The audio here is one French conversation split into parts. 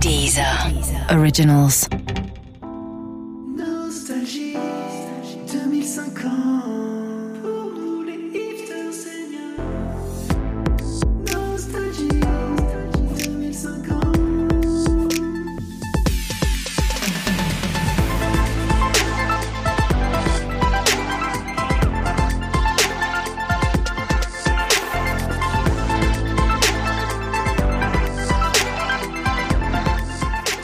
Deezer. Originals.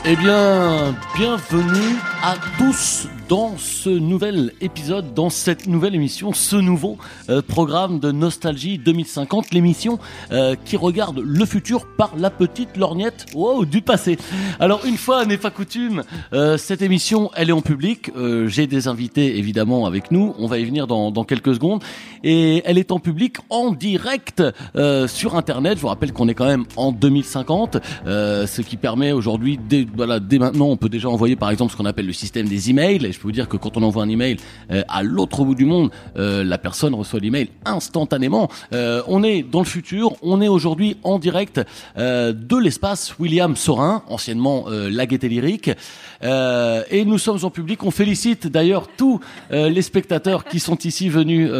Eh bien, bienvenue à tous dans ce nouvel épisode, dans cette nouvelle émission, ce nouveau euh, programme de Nostalgie 2050, l'émission euh, qui regarde le futur par la petite lorgnette. Wow, du passé. Alors une fois n'est pas coutume, euh, cette émission elle est en public, Euh, j'ai des invités évidemment avec nous, on va y venir dans, dans quelques secondes, et elle est en public en direct euh, sur Internet, je vous rappelle qu'on est quand même en 2050, euh, ce qui permet aujourd'hui, dès, voilà, dès maintenant, on peut déjà envoyer par exemple ce qu'on appelle le système des emails. Je peux vous dire que quand on envoie un email euh, à l'autre bout du monde, euh, la personne reçoit l'email instantanément. Euh, on est dans le futur, on est aujourd'hui en direct euh, de l'espace William Sorin, anciennement euh, la Gaieté Lyrique. Euh, et nous sommes en public. On félicite d'ailleurs tous les spectateurs qui sont ici venus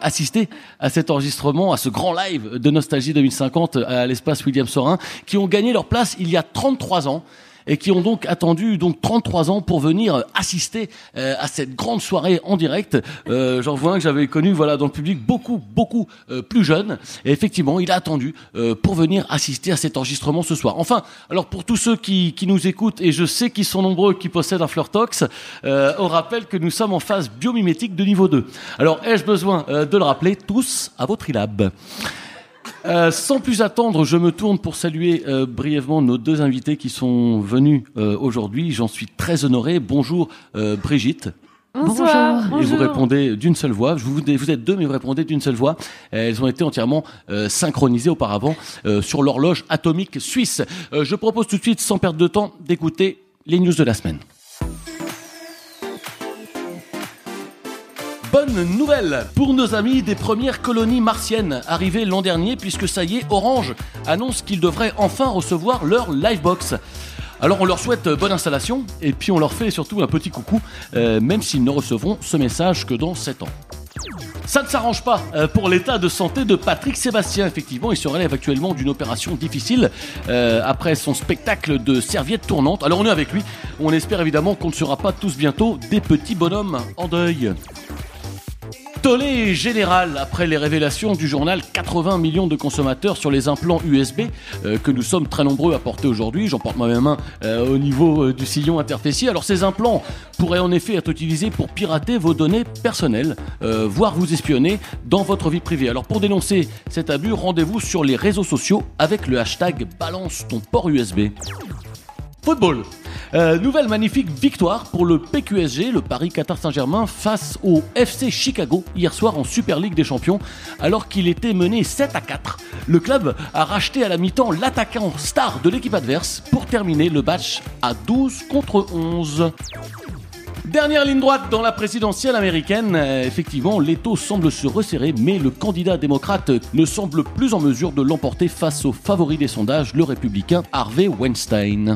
assister à cet enregistrement, à ce grand live de Nostalgie 2050 à l'espace William Sorin, qui ont gagné leur place il y a 33 ans et qui ont donc attendu donc 33 ans pour venir euh, assister euh, à cette grande soirée en direct. Euh, J'en vois un que j'avais connu voilà dans le public beaucoup beaucoup euh, plus jeune et effectivement il a attendu euh, pour venir assister à cet enregistrement ce soir. Enfin alors pour tous ceux qui, qui nous écoutent et je sais qu'ils sont nombreux qui possèdent un Fleurtox, euh, on rappelle que nous sommes en phase biomimétique de niveau 2. Alors ai-je besoin de le rappeler tous à votre ilab. Euh, sans plus attendre, je me tourne pour saluer euh, brièvement nos deux invités qui sont venus euh, aujourd'hui. J'en suis très honoré. Bonjour euh, Brigitte. Bonsoir. Et vous répondez d'une seule voix. Je vous, vous êtes deux, mais vous répondez d'une seule voix. Elles ont été entièrement euh, synchronisées auparavant euh, sur l'horloge atomique suisse. Euh, je propose tout de suite, sans perdre de temps, d'écouter les news de la semaine. Bonne nouvelle pour nos amis des premières colonies martiennes arrivées l'an dernier puisque ça y est, Orange annonce qu'ils devraient enfin recevoir leur Livebox. Alors on leur souhaite bonne installation et puis on leur fait surtout un petit coucou euh, même s'ils ne recevront ce message que dans 7 ans. Ça ne s'arrange pas euh, pour l'état de santé de Patrick Sébastien. Effectivement, il se relève actuellement d'une opération difficile euh, après son spectacle de serviettes tournantes. Alors on est avec lui. On espère évidemment qu'on ne sera pas tous bientôt des petits bonhommes en deuil. Tollé général après les révélations du journal 80 millions de consommateurs sur les implants USB euh, que nous sommes très nombreux à porter aujourd'hui. J'en porte moi-même euh, au niveau euh, du sillon interfécier. Alors ces implants pourraient en effet être utilisés pour pirater vos données personnelles, voire vous espionner dans votre vie privée. Alors pour dénoncer cet abus, rendez-vous sur les réseaux sociaux avec le hashtag balance ton port USB. Football. Euh, nouvelle magnifique victoire pour le PQSG, le Paris Qatar Saint-Germain, face au FC Chicago hier soir en Super League des Champions, alors qu'il était mené 7 à 4. Le club a racheté à la mi-temps l'attaquant star de l'équipe adverse pour terminer le match à 12 contre 11. Dernière ligne droite dans la présidentielle américaine. Euh, effectivement, l'étau semble se resserrer, mais le candidat démocrate ne semble plus en mesure de l'emporter face au favori des sondages, le républicain Harvey Weinstein.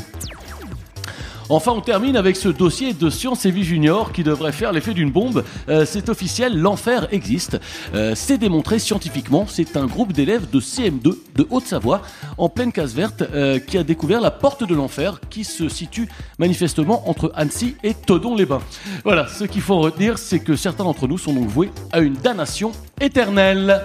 Enfin, on termine avec ce dossier de Science et Vie Junior qui devrait faire l'effet d'une bombe. Euh, c'est officiel, l'enfer existe. Euh, c'est démontré scientifiquement. C'est un groupe d'élèves de CM2 de Haute-Savoie, en pleine case verte, euh, qui a découvert la porte de l'enfer qui se situe manifestement entre Annecy et Todon-les-Bains. Voilà, ce qu'il faut en retenir, c'est que certains d'entre nous sont donc voués à une damnation éternelle.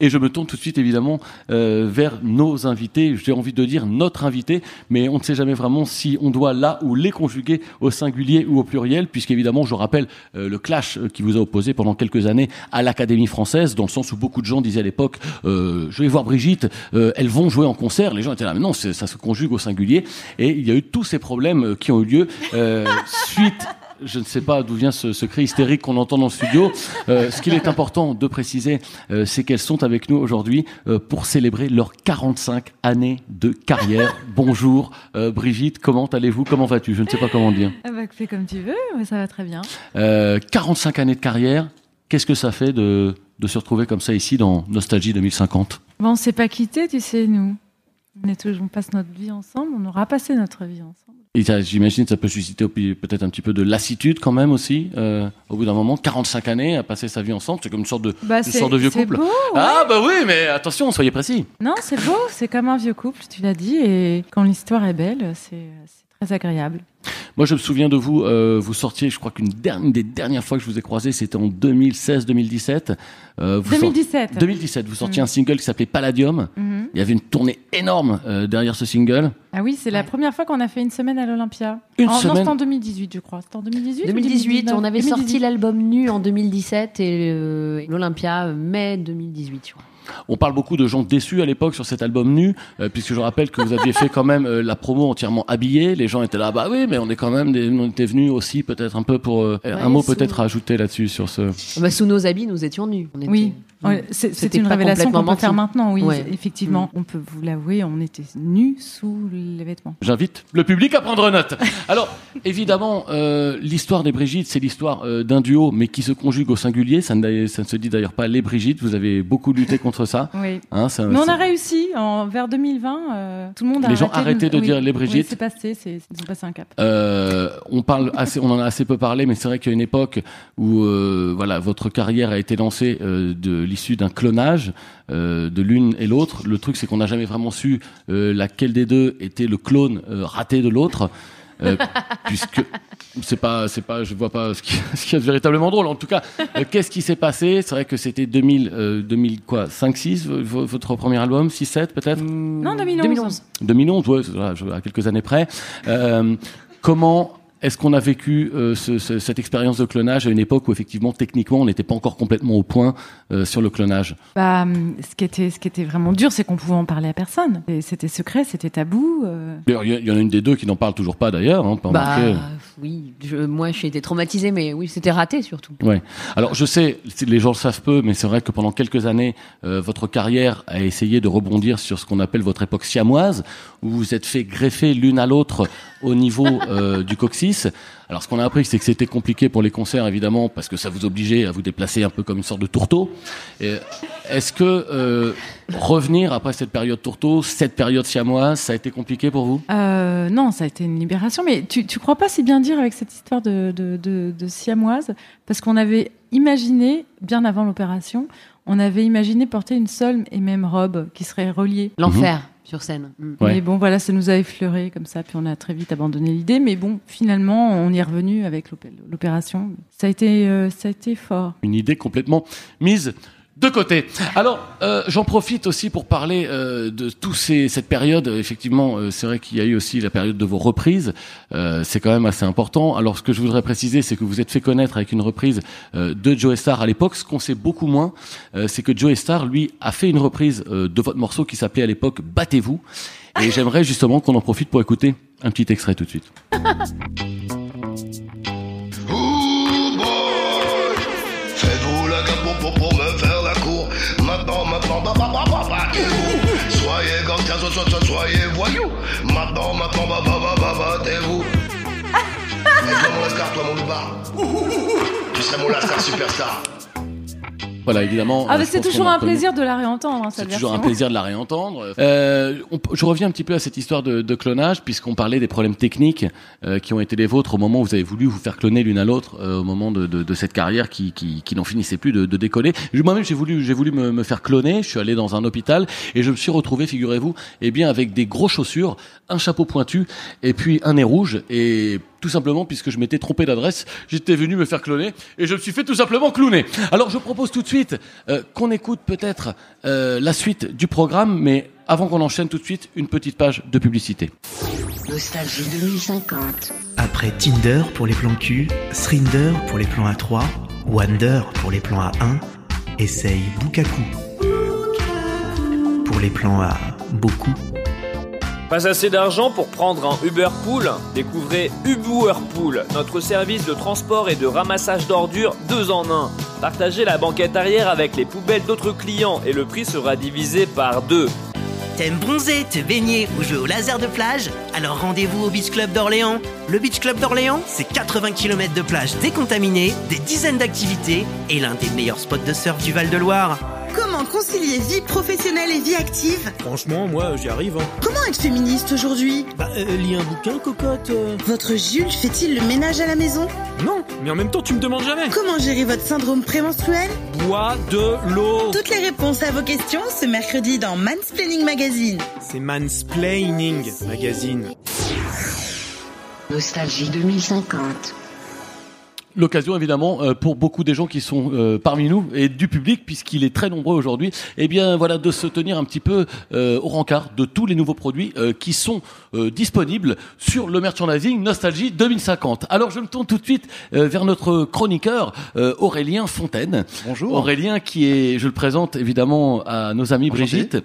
Et je me tourne tout de suite évidemment euh, vers nos invités. J'ai envie de dire notre invité, mais on ne sait jamais vraiment si on doit là ou les conjuguer au singulier ou au pluriel, puisqu'évidemment, je rappelle euh, le clash euh, qui vous a opposé pendant quelques années à l'Académie française, dans le sens où beaucoup de gens disaient à l'époque euh, Je vais voir Brigitte, euh, elles vont jouer en concert. Les gens étaient là, mais non, ça se conjugue au singulier. Et il y a eu tous ces problèmes euh, qui ont eu lieu suite je ne sais pas d'où vient ce, ce cri hystérique qu'on entend dans le studio. Euh, ce qu'il est important de préciser, euh, c'est qu'elles sont avec nous aujourd'hui euh, pour célébrer leurs 45 années de carrière. Bonjour Brigitte, comment allez-vous? Comment vas-tu? Je ne sais pas comment dire. Ah bah, fais comme tu veux, mais ça va très bien. Euh, 45 années de carrière, Qu'est-ce que ça fait de, de se retrouver comme ça ici dans Nostalgie 2050 Bon, on s'est pas quittés, tu sais, nous. On, est toujours, on passe notre vie ensemble, on aura passé notre vie ensemble. Et J'imagine que ça peut susciter peut-être un petit peu de lassitude quand même aussi, euh, au bout d'un moment, 45 années à passer sa vie ensemble, c'est comme une sorte de, Bah, une sorte de vieux couple. beau, ouais. Ah bah oui, mais attention, soyez précis. Non, c'est beau, c'est comme un vieux couple, tu l'as dit, et quand l'histoire est belle, c'est très agréable. Moi, je me souviens de vous, euh, vous sortiez, je crois qu'une dernière, des dernières fois que je vous ai croisé, c'était en 2016-2017. Euh, vous sort- 2017. 2017, vous sortiez un single qui s'appelait Palladium. Mhm. Il y avait une tournée énorme euh, derrière ce single. Ah oui, c'est la première fois qu'on a fait une semaine à l'Olympia. Une En- Non, semaine c'était en 2018, je crois. C'était en 2018 ou 2018, 2019? on avait sorti 2018. l'album Nu en 2017 et euh, l'Olympia mai 2018, je crois. On parle beaucoup de gens déçus à l'époque sur cet album nu, euh, puisque je rappelle que vous aviez fait quand même euh, la promo entièrement habillée. Les gens étaient là, bah oui, mais on est quand même, des, on était venus aussi peut-être un peu pour euh, un mot sous- peut-être à ajouter là-dessus sur ce. Ah bah, sous nos habits, nous étions nus. On était- Oui, Mm. Ouais, c'est une révélation qu'on peut faire maintenant, oui. Ouais. Effectivement, on peut vous l'avouer, on était nus sous les vêtements. J'invite le public à prendre note. Alors, évidemment, euh, l'histoire des Brigitte, c'est l'histoire euh, d'un duo, mais qui se conjugue au singulier. Ça ne, ça ne se dit d'ailleurs pas les Brigitte. Vous avez beaucoup lutté contre ça. Oui. Hein, ça- Mais on a réussi, en, vers 2020, euh, tout le monde a Les gens arrêté arrêtaient de oui, dire les Brigitte. Oui, c'est passé, c'est- ils ont passé un cap. Euh, on parle assez, on en a assez peu parlé, mais c'est vrai qu'il y a une époque où euh, voilà, votre carrière a été lancée de l'issue d'un clonage de l'une et l'autre. Le truc, c'est qu'on n'a jamais vraiment su laquelle des deux était le clone raté de l'autre. Euh, puisque c'est pas c'est pas je vois pas ce qui ce qui est véritablement drôle en tout cas euh, qu'est-ce qui s'est passé? C'est vrai que c'était 2000 euh, 2000 quoi 5 6 votre premier album 6 7 peut-être? Non, 2011. 2011. 2011, ouais, à quelques années près. Euh, comment est-ce qu'on a vécu euh, ce- ce- cette expérience de clonage à une époque où effectivement, techniquement, on n'était pas encore complètement au point euh, sur le clonage? Bah, hum, ce qui était, ce qui était vraiment dur, c'est qu'on pouvait en parler à personne. Et C'était secret, c'était tabou. euh. D'ailleurs, Il y, a- il y en a une des deux qui n'en parle toujours pas d'ailleurs. Hein, pas Bah oui, je, moi j'ai été traumatisée, mais oui, c'était raté surtout. Ouais. Alors je sais, les gens le savent peu, mais c'est vrai que pendant quelques années, euh, votre carrière a essayé de rebondir sur ce qu'on appelle votre époque siamoise, où vous vous êtes fait greffer l'une à l'autre au niveau euh, du coccyx. Alors ce qu'on a appris, c'est que c'était compliqué pour les concerts, évidemment, parce que ça vous obligeait à vous déplacer un peu comme une sorte de tourteau. Est-ce que euh, revenir après cette période tourteau, cette période siamoise, ça a été compliqué pour vous? Euh, non, ça a été une libération. Mais tu, tu crois pas si bien dire avec cette histoire de, de, de, de siamoise Parce qu'on avait imaginé, bien avant l'opération, on avait imaginé porter une seule et même robe qui serait reliée. L'enfer sur scène. Mm. Ouais. Mais bon, voilà, ça nous a effleuré comme ça, puis on a très vite abandonné l'idée. Mais bon, finalement, on y est revenu avec l'opé- l'opération. Ça a été, euh, ça a été fort. une idée complètement mise de côté. Alors, euh, j'en profite aussi pour parler euh, de tous ces cette période. Effectivement, euh, c'est vrai qu'il y a eu aussi la période de vos reprises. Euh, c'est quand même assez important. Alors, ce que je voudrais préciser, c'est que vous êtes fait connaître avec une reprise euh, de Joe Star à l'époque. Ce qu'on sait beaucoup moins, euh, c'est que Joe Star, lui, a fait une reprise de votre morceau qui s'appelait à l'époque Battez-vous. Et j'aimerais justement qu'on en profite pour écouter un petit extrait tout de suite. Soyez voyous. Maintenant, maintenant, bah, bah, bah, bah, battez-vous. Et toi, mon lascar, toi, mon loupard. Tu serais mon lascar superstar. Voilà, évidemment. Ah, c'est toujours un plaisir de la réentendre, hein, C'est toujours un plaisir de la réentendre. Euh, on- je reviens un petit peu à cette histoire de, de clonage, puisqu'on parlait des problèmes techniques euh, qui ont été les vôtres au moment où vous avez voulu vous faire cloner l'une à l'autre, euh, au moment de, de- de cette carrière qui, qui, qui n'en finissait plus de, de décoller. Moi-même, j'ai voulu, j'ai voulu me, me faire cloner. Je suis allé dans un hôpital et je me suis retrouvé, figurez-vous, eh bien, avec des gros chaussures, un chapeau pointu et puis un nez rouge. Et tout simplement puisque je m'étais trompé d'adresse, j'étais venu me faire cloner et je me suis fait tout simplement clowner. Alors je propose tout de suite euh, qu'on écoute peut-être euh, la suite du programme, mais avant qu'on enchaîne tout de suite, une petite page de publicité. Nostalgie 2050. Après Tinder pour les plans cul, Srinder pour les plans A3, Wander pour les plans A1, essaye Bukaku. Pour les plans à beaucoup. Pas assez d'argent pour prendre un Uber Pool? Découvrez Uberpool, notre service de transport et de ramassage d'ordures deux en un. Partagez la banquette arrière avec les poubelles d'autres clients et le prix sera divisé par deux. T'aimes bronzer, te baigner ou jouer au laser de plage? Alors rendez-vous au Beach Club d'Orléans. Le Beach Club d'Orléans, c'est 80 km de plage décontaminée, des dizaines d'activités et l'un des meilleurs spots de surf du Val-de-Loire. Comment concilier vie professionnelle et vie active Franchement, moi, j'y arrive. Hein. Comment être féministe aujourd'hui? Bah, euh, lis un bouquin, cocotte. euh. Votre Jules fait-il le ménage à la maison? Non, mais en même temps, tu me demandes jamais. Comment gérer votre syndrome prémenstruel? Bois de l'eau. Toutes les réponses à vos questions ce mercredi dans Mansplaining Magazine. C'est Mansplaining Magazine. Nostalgie 2050. L'occasion évidemment euh, pour beaucoup des gens qui sont euh, parmi nous et du public puisqu'il est très nombreux aujourd'hui, eh bien voilà de se tenir un petit peu euh, au rencard de tous les nouveaux produits euh, qui sont euh, disponibles sur le merchandising Nostalgie 2050. Alors je me tourne tout de suite euh, vers notre chroniqueur euh, Aurélien Fontaine. Bonjour. Aurélien qui est, je le présente évidemment à nos amis Enchanté. Brigitte.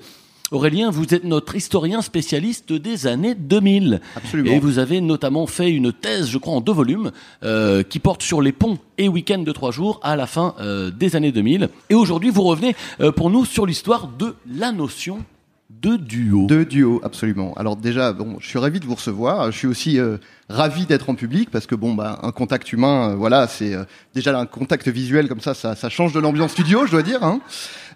Aurélien, vous êtes notre historien spécialiste des années 2000. Absolument. Et vous avez notamment fait une thèse, je crois, en deux volumes, euh, qui porte sur les ponts et week-ends de trois jours à la fin euh, des années 2000. Et aujourd'hui, vous revenez euh, pour nous sur l'histoire de la notion de duo. De duo, absolument. Alors déjà, bon, je suis ravi de vous recevoir. Je suis aussi ravi d'être en public parce que bon, bah, un contact humain, euh, voilà, c'est euh, déjà un contact visuel comme ça, ça, change de l'ambiance studio, je dois dire. Hein.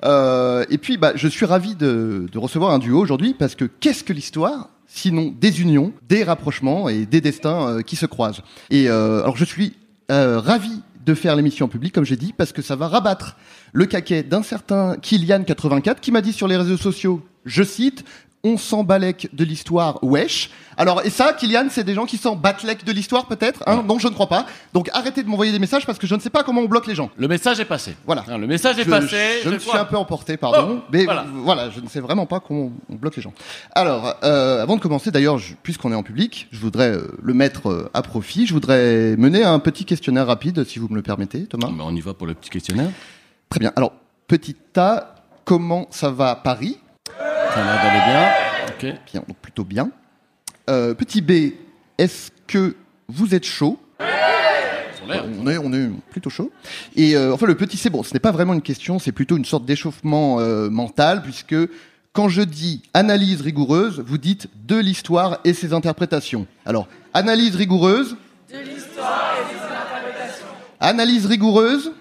Euh, et puis, bah, je suis ravi de, recevoir un duo aujourd'hui parce que qu'est-ce que l'histoire Sinon des unions, des rapprochements et des destins euh, qui se croisent? Et alors, je suis ravi de faire l'émission en public, comme j'ai dit, parce que ça va rabattre le caquet d'un certain Kylian84 qui m'a dit sur les réseaux sociaux, je cite, on s'en balèque de l'histoire, wesh. Alors, et ça, Kylian, c'est des gens qui s'en battlèquent de l'histoire, peut-être hein Non, je ne crois pas. Donc, arrêtez de m'envoyer des messages parce que je ne sais pas comment on bloque les gens. Le message est passé. Voilà. Le message est Je- passé. Je, me suis un peu emporté, pardon. Oh, mais voilà. voilà. je ne sais vraiment pas comment on bloque les gens. Alors, euh, avant de commencer, d'ailleurs, puisqu'on est en public, je voudrais euh, le mettre euh, à profit. Je voudrais mener un petit questionnaire rapide, si vous me le permettez, Thomas. Ben, on y va pour le petit questionnaire. Très bien. Alors, petit A, comment ça va à Paris? Ça a l'air d'aller bien. Ok. Bien, donc plutôt bien. Euh, petit B, est-ce que vous êtes chaud? On est, on est plutôt chaud. Et euh, enfin, le petit C, bon, ce n'est pas vraiment une question, c'est plutôt une sorte d'échauffement euh, mental, puisque quand je dis analyse rigoureuse, vous dites de l'histoire et ses interprétations. Alors, analyse rigoureuse. De l'histoire et ses interprétations. Analyse rigoureuse.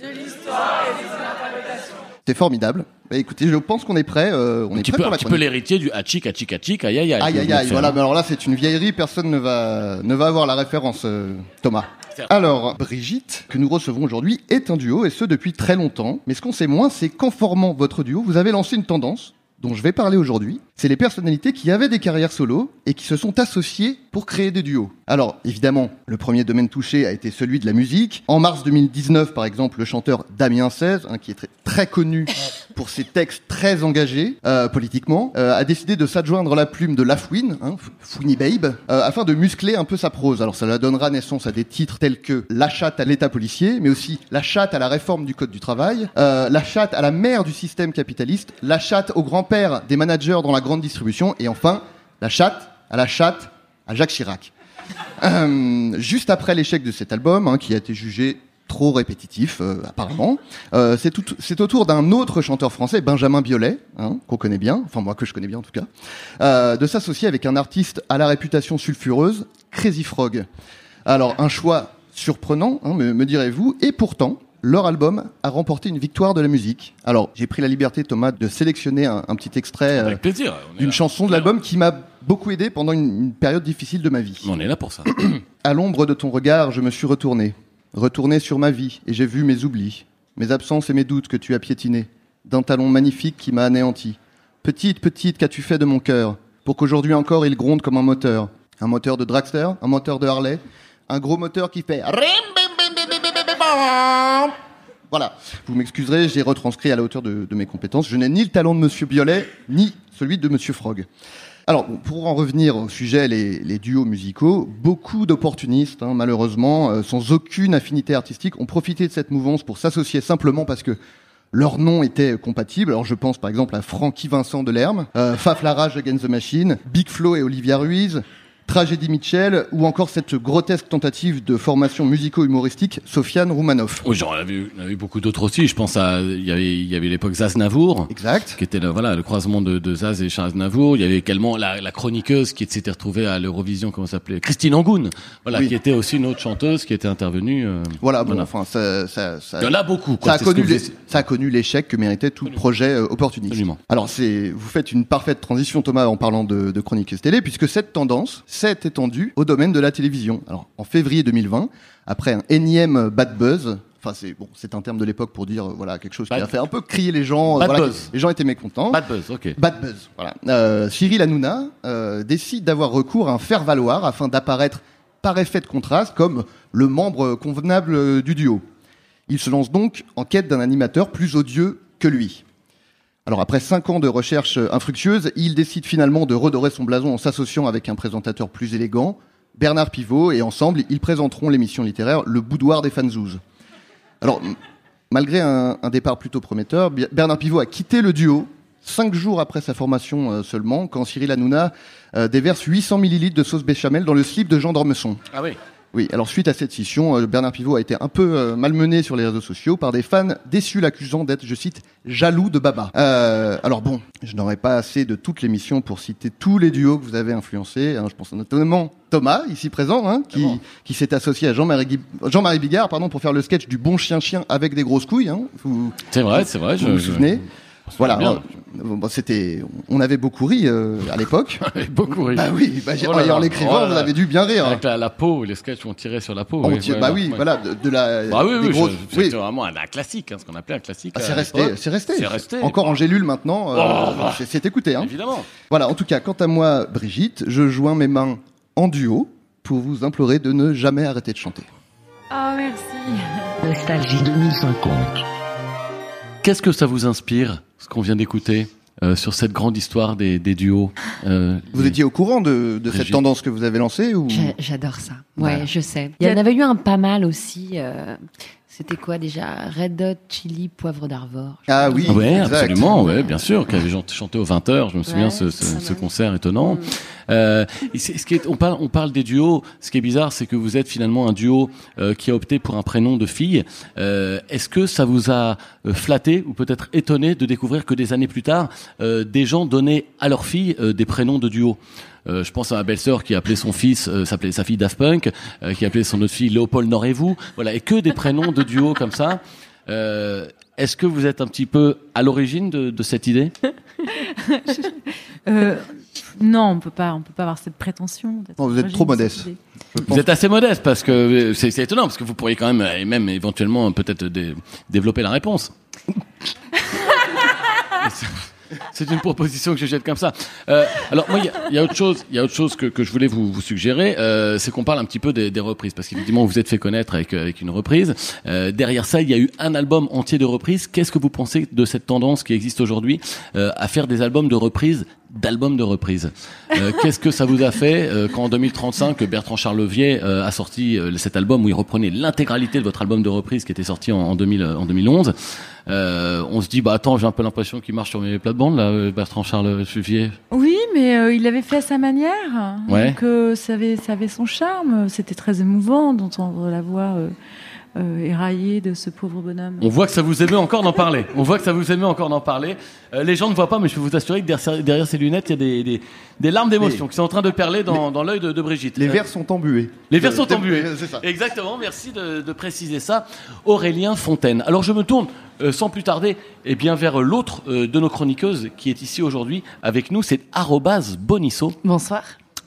De l'histoire et ses interprétations. C'est formidable. Bah, écoutez, je pense qu'on est prêt. euh, on Un est prêt peu, pour un la petit peu l'héritier du hachik, hachik, hachik, aïe aïe aïe. Aïe aïe aïe, faites, voilà, mais alors là c'est une vieillerie, personne ne va, ne va avoir la référence, euh, Thomas. Alors, Brigitte, que nous recevons aujourd'hui, est un duo, et ce depuis très longtemps. Mais ce qu'on sait moins, c'est qu'en formant votre duo, vous avez lancé une tendance dont je vais parler aujourd'hui. C'est les personnalités qui avaient des carrières solo et qui se sont associées pour créer des duos. Alors, évidemment, le premier domaine touché a été celui de la musique. En mars 2019, par exemple, le chanteur Damien 16, hein, qui est très, très connu pour ses textes très engagés euh, politiquement, euh, a décidé de s'adjoindre la plume de Lafouine, hein, Fouini Babe, euh, afin de muscler un peu sa prose. Alors, ça la donnera naissance à des titres tels que La chatte à l'état policier, mais aussi La chatte à la réforme du code du travail, euh, La chatte à la mère du système capitaliste, La chatte au grand-père des managers dans la grande distribution, et enfin, La chatte à la chatte à Jacques Chirac. Euh, juste après l'échec de cet album, hein, qui a été jugé trop répétitif, euh, apparemment, euh, c'est tout- c'est au tour d'un autre chanteur français, Benjamin Biolay, hein, qu'on connaît bien, enfin moi que je connais bien en tout cas, euh, de s'associer avec un artiste à la réputation sulfureuse, Crazy Frog. Alors un choix surprenant, hein, me, me direz-vous, et pourtant, leur album a remporté une victoire de la musique. Alors, j'ai pris la liberté, Thomas, de sélectionner un, un petit extrait euh, d'une chanson de l'album qui m'a beaucoup aidé pendant une, une période difficile de ma vie. On est là pour ça. À l'ombre de ton regard, je me suis retourné. Retourné sur ma vie, et j'ai vu mes oublis, mes absences et mes doutes que tu as piétinés, d'un talon magnifique qui m'a anéanti. Petite, petite, qu'as-tu fait de mon cœur, pour qu'aujourd'hui encore il gronde comme un moteur? Un moteur de dragster, un moteur de Harley, un gros moteur qui fait... Voilà, vous m'excuserez, j'ai retranscrit à la hauteur de, mes compétences. Je n'ai ni le talent de Monsieur Biolay, ni celui de Monsieur Frog. Alors, pour en revenir au sujet, les, duos musicaux, beaucoup d'opportunistes, hein, malheureusement, euh, sans aucune affinité artistique, ont profité de cette mouvance pour s'associer simplement parce que leur nom était compatible. Alors, je pense par exemple à Francky Vincent de Lerme, euh, Faf Larage Against the Machine, Big Flo et Olivia Ruiz, Tragédie Mitchell ou encore cette grotesque tentative de formation musico-humoristique Sofiane Roumanoff. Oui, j'en avais, avait beaucoup d'autres aussi. Je pense à, il y avait, il y avait l'époque Zaz Navour. Exact. Qui était le, voilà, le croisement de, de Zaz et Charles Navour. Il y avait également la, la chroniqueuse qui s'était retrouvée à l'Eurovision, comment ça s'appelait? Christine Angoun. Voilà, Oui. qui était aussi une autre chanteuse qui était intervenue. euh, Voilà, bon, enfin, ça, ça, ça, Il y en a beaucoup, quoi. A, connu les- ça a connu l'échec que méritait tout projet euh, opportuniste. Absolument. Alors, c'est, vous faites une parfaite transition, Thomas, en parlant de, de chroniqueuse télé, puisque cette tendance s'est étendue au domaine de la télévision. Alors, en février 2020, après un énième bad buzz, enfin, c'est bon, c'est un terme de l'époque pour dire, euh, voilà, quelque chose qui a fait un peu crier les gens. Bad voilà, buzz. Les gens étaient mécontents. Bad buzz, ok. Bad buzz, voilà. Euh, Cyril Hanouna euh, décide d'avoir recours à un faire-valoir afin d'apparaître par effet de contraste comme le membre convenable euh, du duo. Il se lance donc en quête d'un animateur plus odieux que lui. Alors après cinq ans de recherche euh, infructueuse, il décide finalement de redorer son blason en s'associant avec un présentateur plus élégant, Bernard Pivot, et ensemble, ils présenteront l'émission littéraire Le Boudoir des Fanzouz. Alors, malgré un, départ plutôt prometteur, Bernard Pivot a quitté le duo cinq jours après sa formation euh, seulement, quand Cyril Hanouna euh, déverse 800 millilitres de sauce béchamel dans le slip de Jean Dormesson. Ah oui. Oui, alors suite à cette scission, euh, Bernard Pivot a été un peu euh, malmené sur les réseaux sociaux par des fans déçus l'accusant d'être, je cite, jaloux de Baba. Euh, alors bon, je n'aurai pas assez de toute l'émission pour citer tous les duos que vous avez influencés. je pense notamment Thomas, ici présent, hein, qui, qui s'est associé à Jean-Marie Bigard pardon, pour faire le sketch du bon chien-chien avec des grosses couilles. Hein. Vous, C'est vrai, c'est vrai. vous je- vous je- souvenez? Voilà, euh, bon, c'était, on avait beaucoup ri euh, à l'époque. beaucoup ri. Bah oui, bah, Oh l'écrivant, oh là. avez dû bien rire. Avec la, la peau, les sketchs on tirait sur la peau. On oui, tire- ouais, bah oui, ouais. voilà, de, de la. Bah oui, oui, grosses- je- oui. c'était vraiment un, un classique, hein, ce qu'on appelait un classique. Ah, c'est à resté, c'est resté. C'est resté. Encore en gélule maintenant. euh, Oh, bah. c'est- c'est écouté. Hein. Évidemment. Voilà, en tout cas, quant à moi, Brigitte, je joins mes mains en duo pour vous implorer de ne jamais arrêter de chanter. Ah, merci. Nostalgie 2050. Qu'est-ce que ça vous inspire, ce qu'on vient d'écouter euh, sur cette grande histoire des, des duos euh, Vous étiez au courant de, de cette tendance que vous avez lancée ou... J'adore ça. Ouais, Voilà. je sais. Il y en avait eu un pas mal aussi. euh, C'était quoi déjà? Red Hot Chili Poivre d'Arvor. Ah oui, Ouais, exact. absolument, ouais, bien sûr, qui avait chanté- aux 20h, je me souviens Ouais, ce, ce, ce concert étonnant. Euh, et c'est- ce qui est, on, parle, on parle des duos, ce qui est bizarre, c'est que vous êtes finalement un duo euh, qui a opté pour un prénom de fille. Euh, Est-ce que ça vous a euh, flatté ou peut-être étonné de découvrir que des années plus tard, euh, des gens donnaient à leur fille euh, des prénoms de duo euh, je pense à ma belle-sœur qui appelait son fils, euh, s'appelait sa fille Daft Punk, euh, qui appelait son autre fille Léopold Norez-vous. Voilà, et que des prénoms de duo comme ça. Euh, Est-ce que vous êtes un petit peu à l'origine de, de cette idée? Euh, non, on peut pas, on peut pas avoir cette prétention. Non, vous êtes trop modeste. Vous êtes assez modeste parce que c'est c'est étonnant parce que vous pourriez quand même et même éventuellement peut-être dé- développer la réponse. C'est- une proposition que je jette comme ça. Euh, alors moi, il y y, a autre chose, il y a autre chose que, que je voulais vous, vous suggérer, euh, c'est qu'on parle un petit peu des, des reprises, parce qu'effectivement vous êtes fait connaître avec, euh, avec une reprise. Euh, derrière ça, il y a eu un album entier de reprises. Qu'est-ce que vous pensez de cette tendance qui existe aujourd'hui euh, à faire des albums de reprises d'albums de reprises Euh, Qu'est-ce que ça vous a fait euh, quand en 2035 Bertrand Charlevier euh, a sorti euh, cet album où il reprenait l'intégralité de votre album de reprise qui était sorti en, en, 2000, euh, en 2011 euh, On se dit bah attends j'ai un peu l'impression qu'il marche sur mes plates-bandes là Bertrand Charlevier. Oui, mais euh, il l'avait fait à sa manière. Ouais. Donc euh, ça, avait, ça avait son charme. C'était très émouvant d'entendre la voix euh, éraillée de ce pauvre bonhomme. On voit que ça vous émeut encore d'en parler. On voit que ça vous émeut encore d'en parler. Euh, les gens ne voient pas, mais je peux vous assurer que derrière, derrière ces lunettes, il y a des, des, des larmes d'émotion qui sont en train de perler dans, dans l'œil de, de Brigitte. Les vers sont embués. Les vers sont Euh, embués. C'est ça. Exactement, merci de, de préciser ça. Aurélien Fontaine. Alors je me tourne euh, sans plus tarder et bien vers l'autre euh, de nos chroniqueuses qui est ici aujourd'hui avec nous, c'est arrobase Bonisso. Bonsoir.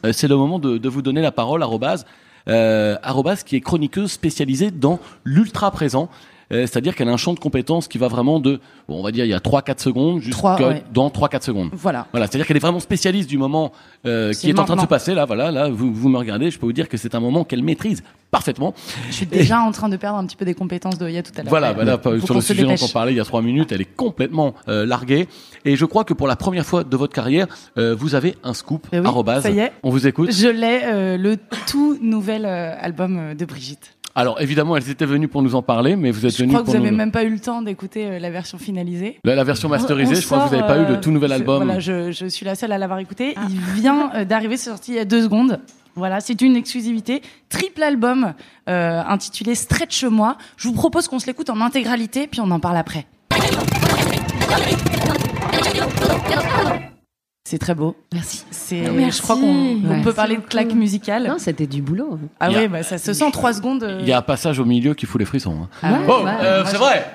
Euh, c'est le moment de, de vous donner la parole, arrobase. Euh, qui est chroniqueuse spécialisée dans l'ultra présent. Euh, C'est-à-dire qu'elle a un champ de compétences qui va vraiment de, bon, on va dire, il y a 3-4 secondes jusqu'à ouais. dans 3-4 secondes. Voilà. Voilà, c'est-à-dire qu'elle est vraiment spécialiste du moment euh, qui est en train de se passer là. Voilà, là, vous, vous me regardez, je peux vous dire que c'est un moment qu'elle maîtrise parfaitement. Je suis déjà en train de perdre un petit peu des compétences de Oya tout à l'heure. Voilà, Ouais. là, pas- Faut sur le sujet dont on parlait il y a trois minutes, elle est complètement euh, larguée. Et je crois que pour la première fois de votre carrière, euh, vous avez un scoop. Eh oui, arrobase. ça y est. On vous écoute. Je l'ai, euh, le tout nouvel album de Brigitte. Alors évidemment, elles étaient venues pour nous en parler, mais vous êtes Je venues crois que vous avez nous... même pas eu le temps d'écouter euh, la version finalisée. La, la version masterisée, On- on je crois que vous n'avez pas eu le euh, tout nouvel album. Voilà, je, je suis la seule à l'avoir écouté. Il vient euh, d'arriver, c'est sorti il y a deux secondes. Voilà, c'est une exclusivité, triple album euh, intitulé Stretch moi. Je vous propose qu'on se l'écoute en intégralité, puis on en parle après. C'est très beau. Merci. C'est, Merci. je crois qu'on Ouais. peut parler de claque musicale. Non, c'était du boulot. Ah Il y a- oui, bah, ça se sent en trois secondes. euh, Il y a un passage au milieu qui fout les frissons. hein. Ah ouais, Bon, ouais, euh, c'est je- vrai.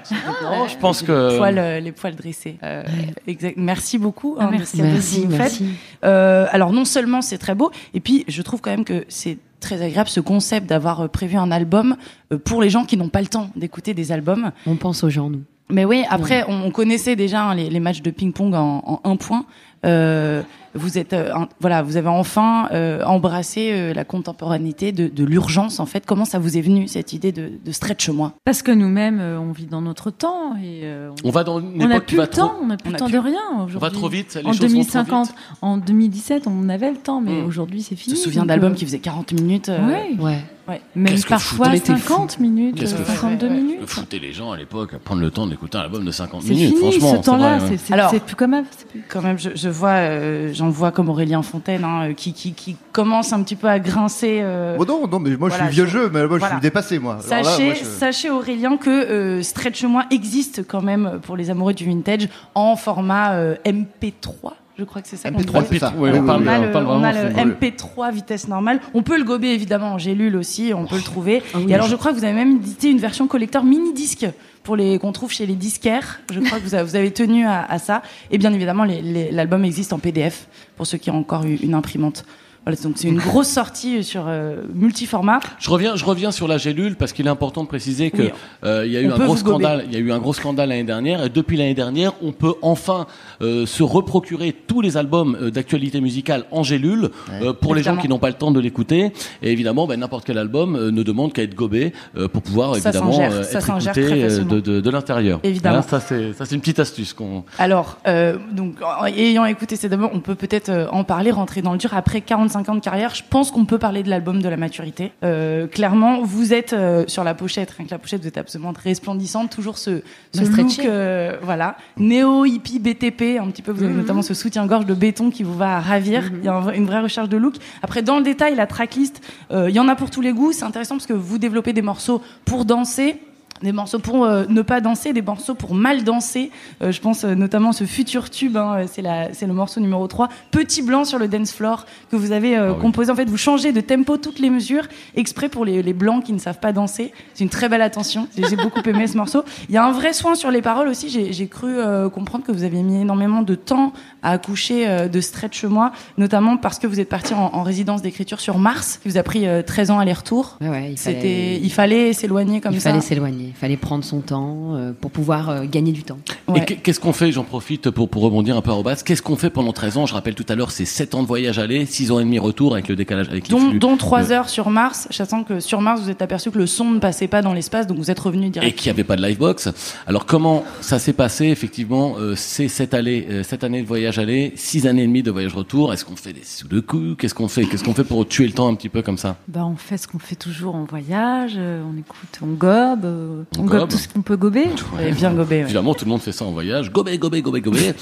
Non, je pense que. les poils, euh, les poils dressés. Euh, exact. Merci beaucoup. Ah, hein, merci. que Merci, merci. Euh, alors non seulement c'est très beau, et puis je trouve quand même que c'est très agréable ce concept d'avoir prévu un album pour les gens qui n'ont pas le temps d'écouter des albums. On pense aux gens, nous. Mais oui, après, on, on connaissait déjà hein, les, les matchs de ping-pong en, en un point. Euh, vous êtes, euh, un- voilà, vous avez enfin euh, embrassé euh, la contemporanéité de, de l'urgence. En fait, comment ça vous est venu cette idée de, de stretch moi Parce que nous-mêmes, euh, on vit dans notre temps et euh, On va dans une on époque qui va temps, trop. on n'a plus on le temps plus- de rien On aujourd'hui. va trop vite. Les En choses vont trop 2050, vite. en 2017, on avait le temps, mais aujourd'hui c'est Je fini. me souviens d'albums qui faisaient 40 minutes. euh, Ouais. Ouais. ouais. Même Qu'est-ce que parfois foutait- était fou. 50 minutes, Qu'est-ce que euh, foutait- 52 ouais, ouais. minutes. Fouter les gens à l'époque à prendre le temps d'écouter un album de 50 C'est minutes. fini Franchement, ce temps-là, c'est vrai, c'est ouais. plus comme avant. c'est plus- Quand même, je, je vois, euh, j'en vois comme Aurélien Fontaine, hein, euh, qui, qui, qui commence un petit peu à grincer. euh, Oh non, non, mais moi Voilà, je suis vieux je- jeu, mais moi voilà. je suis dépassé, moi. Là, Sachez, moi, je- sachez Aurélien que euh, Stretch Moi existe quand même pour les amoureux du vintage en format euh, MP3. Je crois que c'est ça qu'on MP3, dit. c'est ça. Ouais, on parle a on le, parle on a vraiment, le c'est vrai. MP3 vitesse normale. On peut le gober évidemment en gélule aussi, on peut le trouver. Ah oui, Et alors je- crois que vous avez même édité une version collector mini disque pour les qu'on trouve chez les disquaires. Je crois que vous avez, vous avez tenu à, à ça. Et bien évidemment, les- les- l'album existe en PDF pour ceux qui ont encore eu une imprimante. Voilà, donc c'est une grosse sortie sur euh, multiformat. Je reviens, je reviens sur la gélule parce qu'il est important de préciser que Oui. euh, il y a eu un gros scandale. Il y a eu un gros scandale l'année dernière et depuis l'année dernière, on peut enfin euh, se reprocurer tous les albums euh, d'actualité musicale en gélule euh, pour les gens qui n'ont pas le temps de l'écouter. Et évidemment, ben, n'importe quel album euh, ne demande qu'à être gobé euh, pour pouvoir Ça évidemment euh, être écouté de, de, de l'intérieur. Évidemment. Voilà, ça c'est ça c'est une petite astuce qu'on. Alors, euh, donc, en- ayant écouté ces albums, on peut peut-être euh, en parler, rentrer dans le dur. Après 45 ans de carrière, je pense qu'on peut parler de l'album de la maturité. Euh, clairement, vous êtes euh, sur la pochette, rien que la pochette, vous êtes absolument resplendissante. Toujours ce, ce look, euh, voilà, néo hippie BTP, un petit peu. Vous avez notamment ce soutien-gorge de béton qui vous va ravir. Il y a un une vraie recherche de look. Après, dans le détail, la tracklist, euh, il y en a pour tous les goûts. C'est intéressant parce que vous développez des morceaux pour danser. Des morceaux pour euh, ne pas danser, des morceaux pour mal danser. Euh, je pense euh, notamment ce futur tube, hein, c'est la- c'est le morceau numéro 3, Petit Blanc sur le dance floor, que vous avez euh, Ah oui. composé. En fait, vous changez de tempo toutes les mesures, exprès pour les, les blancs qui ne savent pas danser. C'est une très belle attention. J'ai beaucoup aimé ce morceau. Il y a un vrai soin sur les paroles aussi. J'ai j'ai cru euh, comprendre que vous aviez mis énormément de temps à accoucher euh, de Stretch Moi, notamment parce que vous êtes parti en, en résidence d'écriture sur Mars, qui vous a pris euh, 13 ans aller-retour. Ouais, ouais, il C'était, fallait, il fallait s'éloigner comme il ça. fallait s'éloigner, il fallait prendre son temps euh, pour pouvoir euh, gagner du temps. Ouais. Et qu'est- qu'est-ce qu'on fait J'en profite pour, pour rebondir un peu à base. Qu'est-ce qu'on fait pendant 13 ans? Je rappelle tout à l'heure, c'est 7 ans de voyage aller, 6 ans et demi retour avec le décalage avec dont, dont trois Le- heures sur Mars, sachant que sur Mars, vous êtes aperçu que le son ne passait pas dans l'espace, donc vous êtes revenu et direct. qu'il n'y avait pas de livebox. Alors comment ça s'est passé effectivement euh, C'est cette année, euh, cette année de voyage aller, six années et demie de voyage retour. Est-ce qu'on fait des sous de coups? Qu'est-ce qu'on fait? Qu'est-ce qu'on fait pour tuer le temps un petit peu comme ça? Bah, on fait ce qu'on fait toujours en voyage, euh, on écoute, on gobe, euh, On on, gobe gobe. tout ce qu'on peut gober. Et bien gobé. ouais. Évidemment, tout le monde fait ça en voyage. Gobé, gobé, gobé, gobé.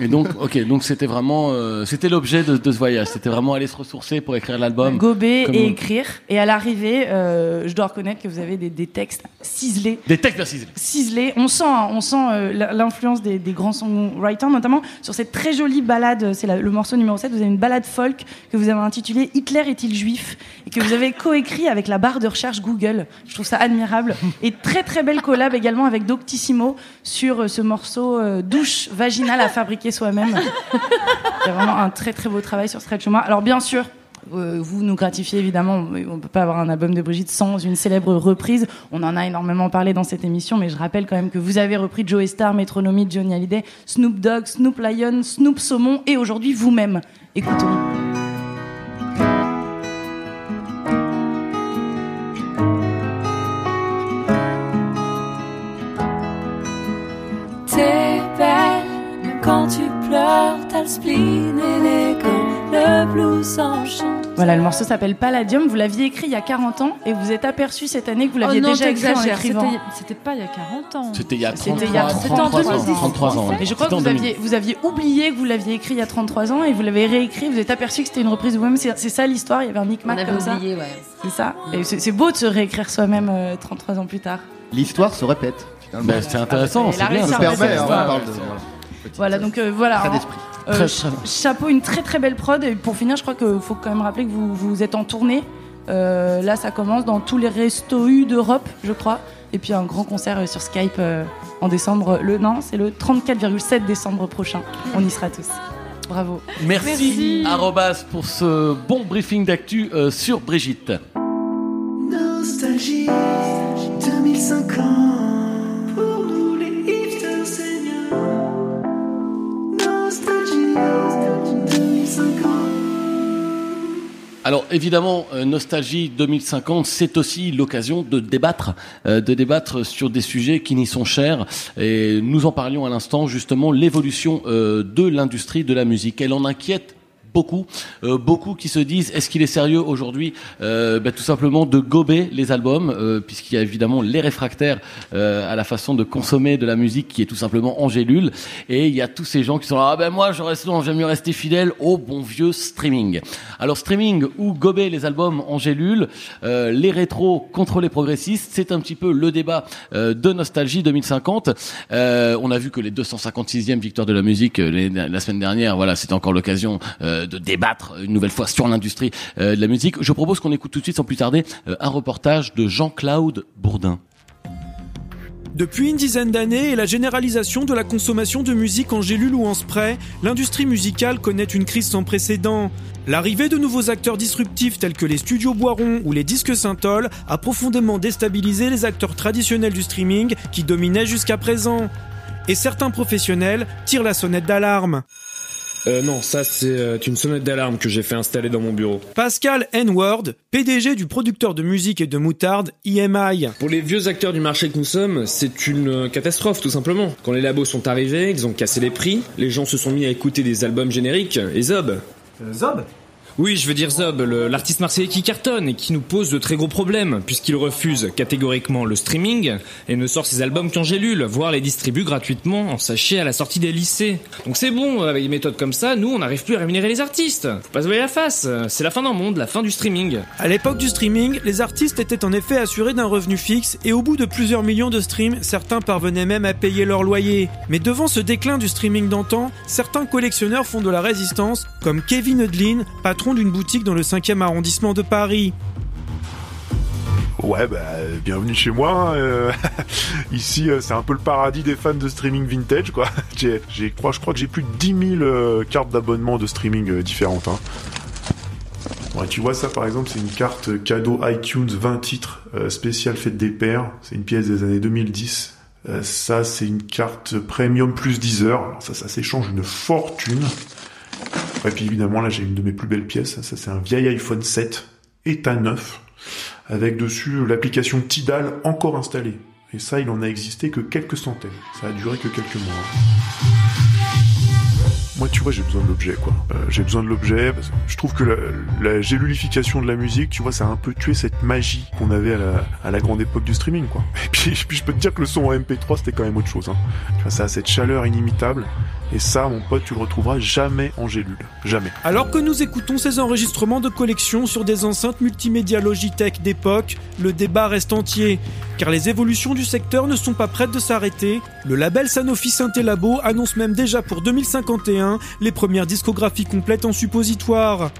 et donc, ok, donc c'était vraiment, euh, c'était l'objet de, de ce voyage. C'était vraiment aller se ressourcer pour écrire l'album. Gober et écrire. Et à l'arrivée, euh, je dois reconnaître que vous avez des, des textes ciselés. Des textes bien ciselés. ciselés. On sent, hein, on sent euh, l'influence des, des grands songwriters, notamment sur cette très jolie balade. C'est le morceau numéro 7. Vous avez une balade folk que vous avez intitulée Hitler est-il juif? Et que vous avez coécrit avec la barre de recherche Google. Je trouve ça admirable. Et très très belle collab également avec Doctissimo sur euh, ce morceau euh, douche vaginale à fabriquer soi-même. A vraiment un très très beau travail sur Stretch Moi. Alors bien sûr. euh, vous nous gratifiez évidemment, on ne peut pas avoir un album de Brigitte sans une célèbre reprise. On en a énormément parlé dans cette émission, mais je rappelle quand même que vous avez repris Joe Star, Metronomy, Johnny Hallyday, Snoop Dogg, Snoop Lion, Snoop Saumon et aujourd'hui vous-même. Écoutons. Quand tu pleures, t'as le spleen et les gants. le blues s'enchante. Voilà, le morceau s'appelle Palladium. Vous l'aviez écrit il y a 40 ans et vous êtes aperçu cette année que vous l'aviez Oh déjà écrit en écrivant. c'était- C'était pas il y a 40 ans. C'était il y a C'était il y a 33, 33 33 ans. 33 ans. Et je crois que C'était en vous 2000. aviez, vous aviez oublié que vous l'aviez écrit il y a 33 ans et vous l'avez réécrit. Vous êtes aperçu que c'était une reprise de vous-même. C'est ça l'histoire. Il y avait un micmac comme ça. oublié, ouais. C'est ça. Et c'est beau de se réécrire soi-même euh, 33 ans plus tard. L'histoire se répète. Bah, c'est intéressant, c'est bien. ça. permet, hein, on parle de- voilà. Voilà, donc euh, voilà. Très d'esprit. Euh, Très, ch- très- chapeau, une très très belle prod. Et pour finir, je crois qu'il faut quand même rappeler que vous, vous êtes en tournée. Euh, là, ça commence dans tous les restos U d'Europe, je crois. Et puis un grand concert sur Skype euh, en décembre. Le non, c'est le 34,7 décembre prochain. On y sera tous. Bravo. Merci, Arrobas, pour ce bon briefing d'actu euh, sur Brigitte. Nostalgie 2050 Alors évidemment, euh, Nostalgie 2050, c'est aussi l'occasion de débattre, euh, de débattre sur des sujets qui n'y sont chers. Et nous en parlions à l'instant, justement, l'évolution euh, de l'industrie de la musique. Elle en inquiète beaucoup, euh, beaucoup qui se disent est-ce qu'il est sérieux aujourd'hui euh, bah, tout simplement de gober les albums euh, puisqu'il y a évidemment les réfractaires euh, à la façon de consommer de la musique qui est tout simplement Angélule. Et il y a tous ces gens qui sont là ah ben moi je reste j'aime mieux rester fidèle au bon vieux streaming alors streaming ou gober les albums Angélule euh, les rétros contre les progressistes c'est un petit peu le débat euh, de Nostalgie 2050 Euh, on a vu que les 256e victoires de la musique les- la semaine dernière voilà c'était encore l'occasion euh, de débattre une nouvelle fois sur l'industrie euh, de la musique je propose qu'on écoute tout de suite sans plus tarder euh, un reportage de Jean-Claude Bourdin Depuis une dizaine d'années et la généralisation de la consommation de musique en gélule ou en spray, l'industrie musicale connaît une crise sans précédent. L'arrivée de nouveaux acteurs disruptifs tels que les studios Boiron ou les disques Saint-Ol a profondément déstabilisé les acteurs traditionnels du streaming qui dominaient jusqu'à présent. Et certains professionnels tirent la sonnette d'alarme. Euh, non, ça c'est euh, une sonnette d'alarme que j'ai fait installer dans mon bureau. Pascal N-Word, PDG du producteur de musique et de moutarde EMI. Pour les vieux acteurs du marché que nous sommes, c'est une euh, catastrophe tout simplement. Quand les labos sont arrivés, ils ont cassé les prix, les gens se sont mis à écouter des albums génériques et Zob? Zob? Oui, je veux dire Zob, l'artiste marseillais qui cartonne et qui nous pose de très gros problèmes, puisqu'il refuse catégoriquement le streaming et ne sort ses albums qu'en gélule, voire les distribue gratuitement en sachet à la sortie des lycées. Donc c'est bon, avec des méthodes comme ça, nous on n'arrive plus à rémunérer les artistes. Faut pas se voiler la face, c'est la fin d'un monde, la fin du streaming. À l'époque du streaming, les artistes étaient en effet assurés d'un revenu fixe et au bout de plusieurs millions de streams, certains parvenaient même à payer leur loyer. Mais devant ce déclin du streaming d'antan, certains collectionneurs font de la résistance, comme Kevin Hudlin, patron d'une boutique dans le 5e arrondissement de Paris. Ouais, bah, bienvenue chez moi. hein, euh, ici, euh, c'est un peu le paradis des fans de streaming vintage, quoi. J'ai, j'ai- crois, je crois que j'ai plus de 10 000 euh, cartes d'abonnement de streaming différentes. Hein. Tu vois ça, par exemple, c'est une carte cadeau iTunes 20 titres euh, spéciale fête des pères. C'est une pièce des années 2010. Euh, ça, c'est une carte premium plus 10 heures. Ça, ça s'échange une fortune. Et puis évidemment, là, j'ai une de mes plus belles pièces. Ça, c'est un vieil iPhone 7, état neuf, avec dessus l'application Tidal encore installée. Et ça, il en a existé que quelques centaines. Ça a duré que quelques mois. Moi, tu vois, j'ai besoin de l'objet, quoi. Euh, j'ai besoin de l'objet. Je trouve que la, la gélulification de la musique, tu vois, ça a un peu tué cette magie qu'on avait à la, grande époque du streaming, quoi. Et puis, puis je peux te dire que le son en MP3, c'était quand même autre chose. Hein. Tu vois, ça a cette chaleur inimitable. Et ça, mon pote, tu le retrouveras jamais en gélule. Jamais. Alors que nous écoutons ces enregistrements de collection sur des enceintes multimédia Logitech d'époque, le débat reste entier. Car les évolutions du secteur ne sont pas prêtes de s'arrêter. Le label Sanofi Synthé Labo annonce même déjà pour 2051 les premières discographies complètes en suppositoire.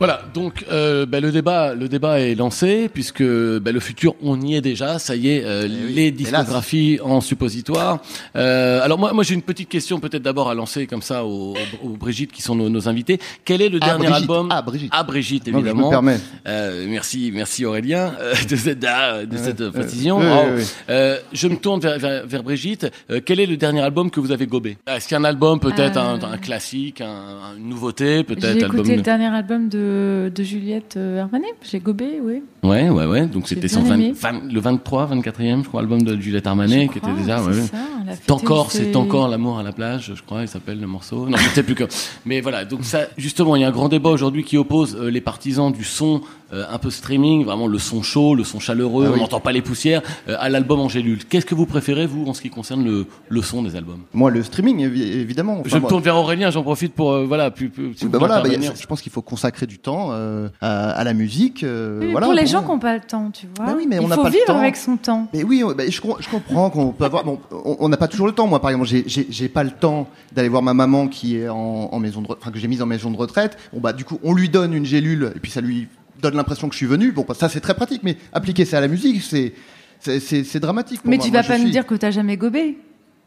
Voilà, donc euh, bah, le débat, le débat est lancé puisque bah, le futur, on y est déjà. Ça y est, euh, les discographies en suppositoire. Euh, alors moi, moi j'ai une petite question peut-être d'abord à lancer comme ça aux, aux Brigitte qui sont nos, nos invités. Quel est le Ah, dernier Brigitte. album Ah, Brigitte. À Brigitte, Non, je me évidemment. permets. Euh, merci, merci Aurélien euh, de cette, ah, de cette euh, précision. oui, Oh. oui, oui. Euh, je me tourne vers, vers, vers Brigitte. Euh, quel est le dernier album que vous avez gobé? Est-ce qu'il y a un album peut-être un, un classique, un, une nouveauté, peut-être J'ai album écouté le dernier album de, de Juliette euh, Armanet. J'ai gobé, oui. Ouais, ouais, ouais. Donc c'était bien son 20 aimé. 20 le 23, 24e, je crois, album de Juliette Armanet, Je qui crois, était déjà. c'est ouais, C'est encore, c'est encore l'amour à la plage, je crois, il s'appelle le morceau. Non, je sais plus que. Mais voilà, donc ça, justement, il y a un grand débat aujourd'hui qui oppose euh, les partisans du son euh, un peu streaming, vraiment le son chaud, le son chaleureux, Ah on n'entend pas les poussières, euh, à l'album Angélule. Qu'est-ce que vous préférez, vous, en ce qui concerne le, le son des albums? Moi, le streaming, évi- évidemment. Enfin, Je me moi- tourne vers Aurélien, j'en profite pour, euh, voilà, plus, plus, si vous Bah voilà, bah, je pense qu'il faut consacrer du temps euh, à, à la musique. euh, Oui, mais voilà, pour les gens qui n'ont pas le temps, tu vois. Bah oui, mais il on faut pas le vivre temps. avec son temps. Mais oui, bah, je, com- je comprends qu'on peut avoir. Bon, on n'a pas toujours le temps. Moi, par exemple, j'ai- pas le temps d'aller voir ma maman qui est en, en maison de, enfin que j'ai mise en maison de retraite. Bon bah du coup, on lui donne une gélule et puis ça lui donne l'impression que je suis venu. Bon, bah, ça c'est très pratique, mais appliquer ça à la musique, c'est dramatique. pour Mais moi. tu vas pas suis- dire que t'as jamais gobé.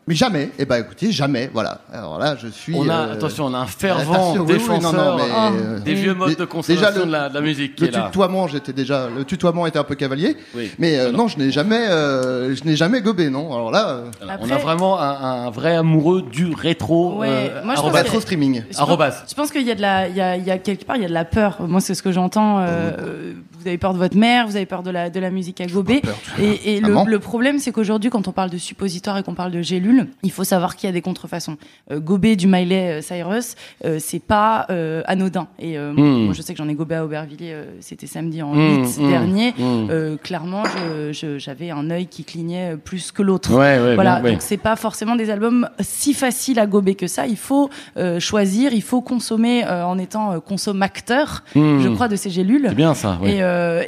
Mais jamais. Eh ben écoutez, jamais. Voilà. Alors là, je suis. On a, euh, attention, on a un fervent oui, oui, défenseur non, non, mais, euh, euh, des vieux modes de consommation déjà, le- de, la, de la musique qui Le est là. tutoiement, j'étais déjà. Le tutoiement était un peu cavalier. Oui. Mais euh, non, je n'ai jamais, euh, je n'ai jamais gobé, non. Alors là, on a vraiment un, un vrai amoureux du rétro. Ouais, euh, moi, je arrobas. rétro streaming. Je pense- Arrobas. Je pense qu'il y a de la, il y a, il y a quelque part, il y a de la peur. Moi, c'est ce que j'entends. euh, vous avez peur de votre mère, vous avez peur de la, de la musique à gober. Et, et le, le problème, c'est qu'aujourd'hui, quand on parle de suppositoire et qu'on parle de il faut savoir qu'il y a des contrefaçons. Euh, gober du Miley euh, Cyrus, euh, c'est pas euh, anodin. Et moi, Hmm. moi, je sais que j'en ai gobé à Aubervilliers. C'était samedi en 8 hmm, dernier. hmm. Clairement, j'avais un œil qui clignait plus que l'autre. Ouais, ouais, voilà. bien, ouais. Donc c'est pas forcément des albums si faciles à gober que ça. Il faut choisir, il faut consommer en étant consommateur, je crois, de ces gélules. C'est bien ça. Et,